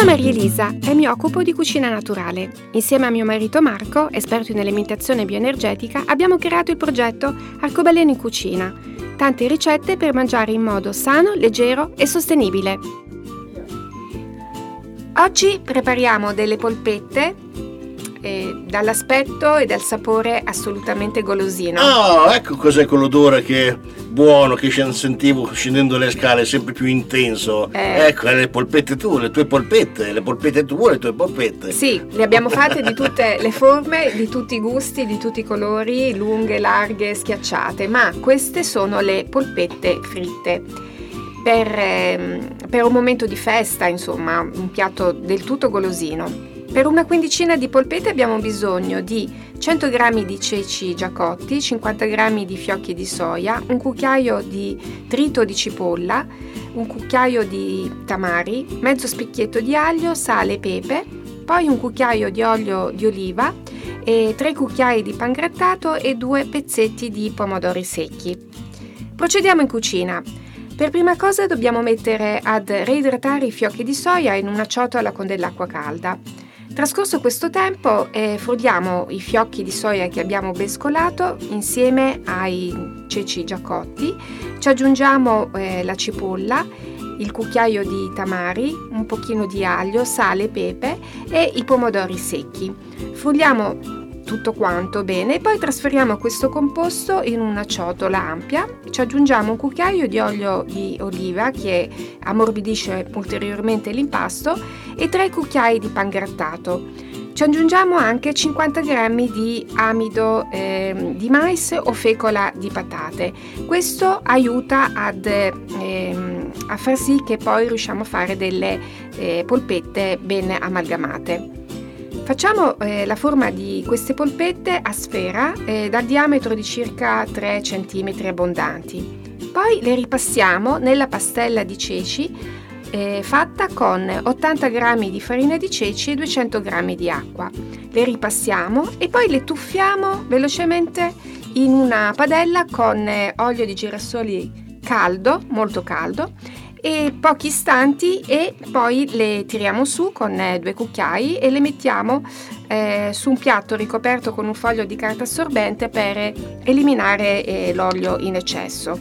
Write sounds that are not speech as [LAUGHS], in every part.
Sono Maria Elisa e mi occupo di cucina naturale. Insieme a mio marito Marco, esperto in alimentazione bioenergetica, abbiamo creato il progetto Arcobaleno in cucina. Tante ricette per mangiare in modo sano, leggero e sostenibile. Oggi prepariamo delle polpette eh, dall'aspetto e dal sapore assolutamente golosino. Ah, ecco cos'è quell'odore che è buono, che sentivo scendendo le scale, sempre più intenso. Eh. Ecco, le polpette tue, le tue polpette, le polpette tue, le tue polpette. Sì, le abbiamo fatte di tutte le forme, di tutti i gusti, di tutti i colori, lunghe, larghe, schiacciate, ma queste sono le polpette fritte. Per, ehm, per un momento di festa, insomma, un piatto del tutto golosino. Per una quindicina di polpette abbiamo bisogno di 100 g di ceci giacotti, 50 g di fiocchi di soia, un cucchiaio di trito di cipolla, un cucchiaio di tamari, mezzo spicchietto di aglio, sale e pepe, poi un cucchiaio di olio di oliva e 3 cucchiai di pangrattato e 2 pezzetti di pomodori secchi. Procediamo in cucina. Per prima cosa dobbiamo mettere ad reidratare i fiocchi di soia in una ciotola con dell'acqua calda. Trascorso questo tempo eh, frulliamo i fiocchi di soia che abbiamo mescolato insieme ai ceci già cotti, ci aggiungiamo eh, la cipolla, il cucchiaio di tamari, un pochino di aglio, sale, pepe e i pomodori secchi. Frulliamo tutto quanto bene e poi trasferiamo questo composto in una ciotola ampia, ci aggiungiamo un cucchiaio di olio di oliva che ammorbidisce ulteriormente l'impasto e 3 cucchiai di pangrattato. Ci aggiungiamo anche 50 g di amido eh, di mais o fecola di patate. Questo aiuta ad, ehm, a far sì che poi riusciamo a fare delle eh, polpette ben amalgamate. Facciamo eh, la forma di queste polpette a sfera eh, dal diametro di circa 3 cm abbondanti. Poi le ripassiamo nella pastella di ceci eh, fatta con 80 g di farina di ceci e 200 g di acqua. Le ripassiamo e poi le tuffiamo velocemente in una padella con eh, olio di girasoli caldo, molto caldo e pochi istanti e poi le tiriamo su con eh, due cucchiai e le mettiamo eh, su un piatto ricoperto con un foglio di carta assorbente per eliminare eh, l'olio in eccesso.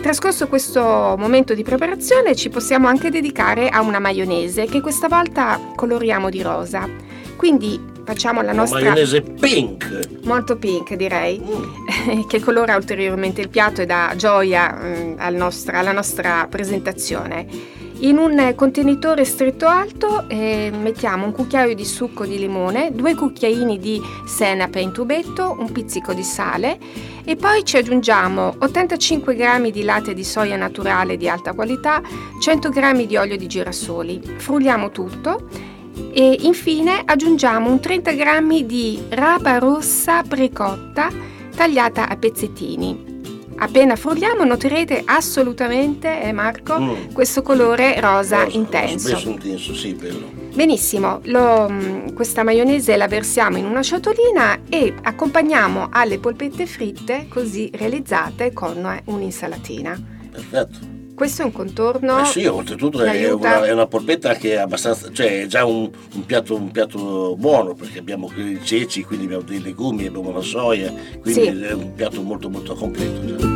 Trascorso questo momento di preparazione ci possiamo anche dedicare a una maionese che questa volta coloriamo di rosa. Quindi facciamo la nostra maionese pink. Molto pink direi, mm. [LAUGHS] che colora ulteriormente il piatto e dà gioia eh, al nostra, alla nostra presentazione. In un contenitore stretto alto eh, mettiamo un cucchiaio di succo di limone, due cucchiaini di senape in tubetto, un pizzico di sale e poi ci aggiungiamo 85 g di latte di soia naturale di alta qualità, 100 g di olio di girasoli. Frulliamo tutto e infine aggiungiamo un 30 g di rapa rossa precotta tagliata a pezzettini. Appena frulliamo noterete assolutamente, eh Marco, mm. questo colore rosa, rosa intenso. Rosa, intenso, sì, bello. Benissimo, lo, mm, questa maionese la versiamo in una ciotolina e accompagniamo alle polpette fritte così realizzate con un'insalatina. Perfetto. Questo è un contorno. Eh sì, oltretutto è una, è una, polpetta che è abbastanza, cioè è già un, un, piatto, un piatto buono perché abbiamo i ceci, quindi abbiamo dei legumi, abbiamo la soia, quindi sì. è un piatto molto molto completo.